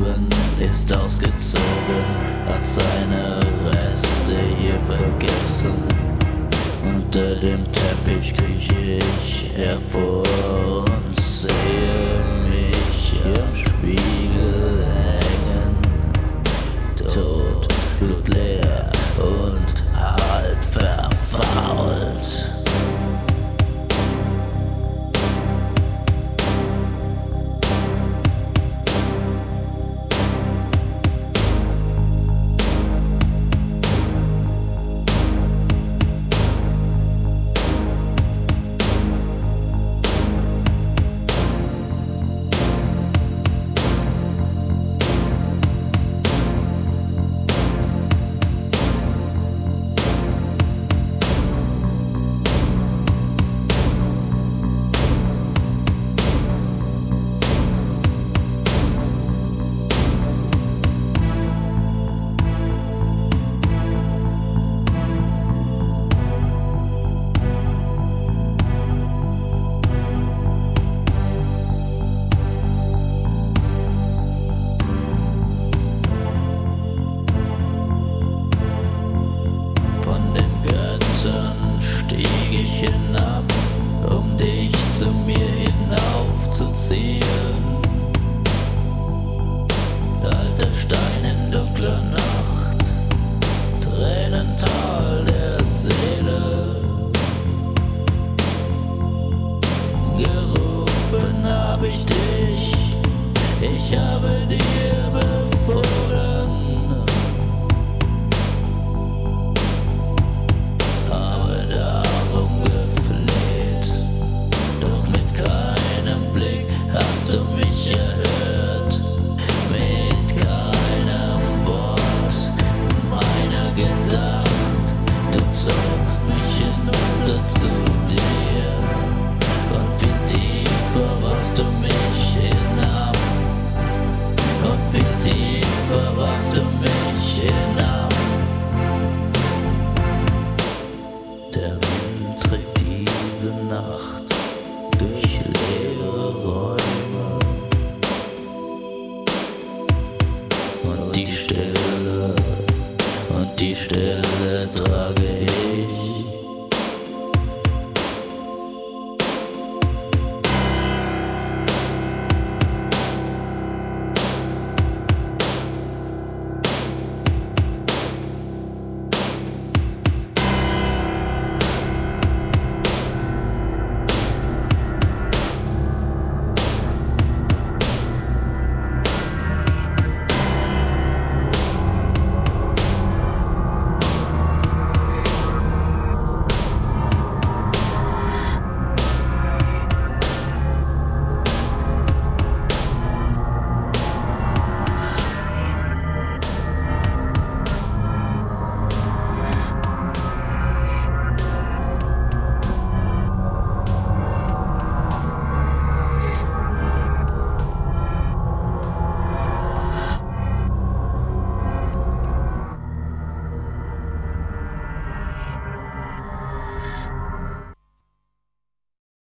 Leben ist ausgezogen, hat seine Reste hier vergessen. Unter dem Teppich krieche ich hervor und sehe mich am Spiegel tiefer warfst du mich hinab. Der Wind trägt diese Nacht durch leere Räume und die Stille, und die Stille trage ich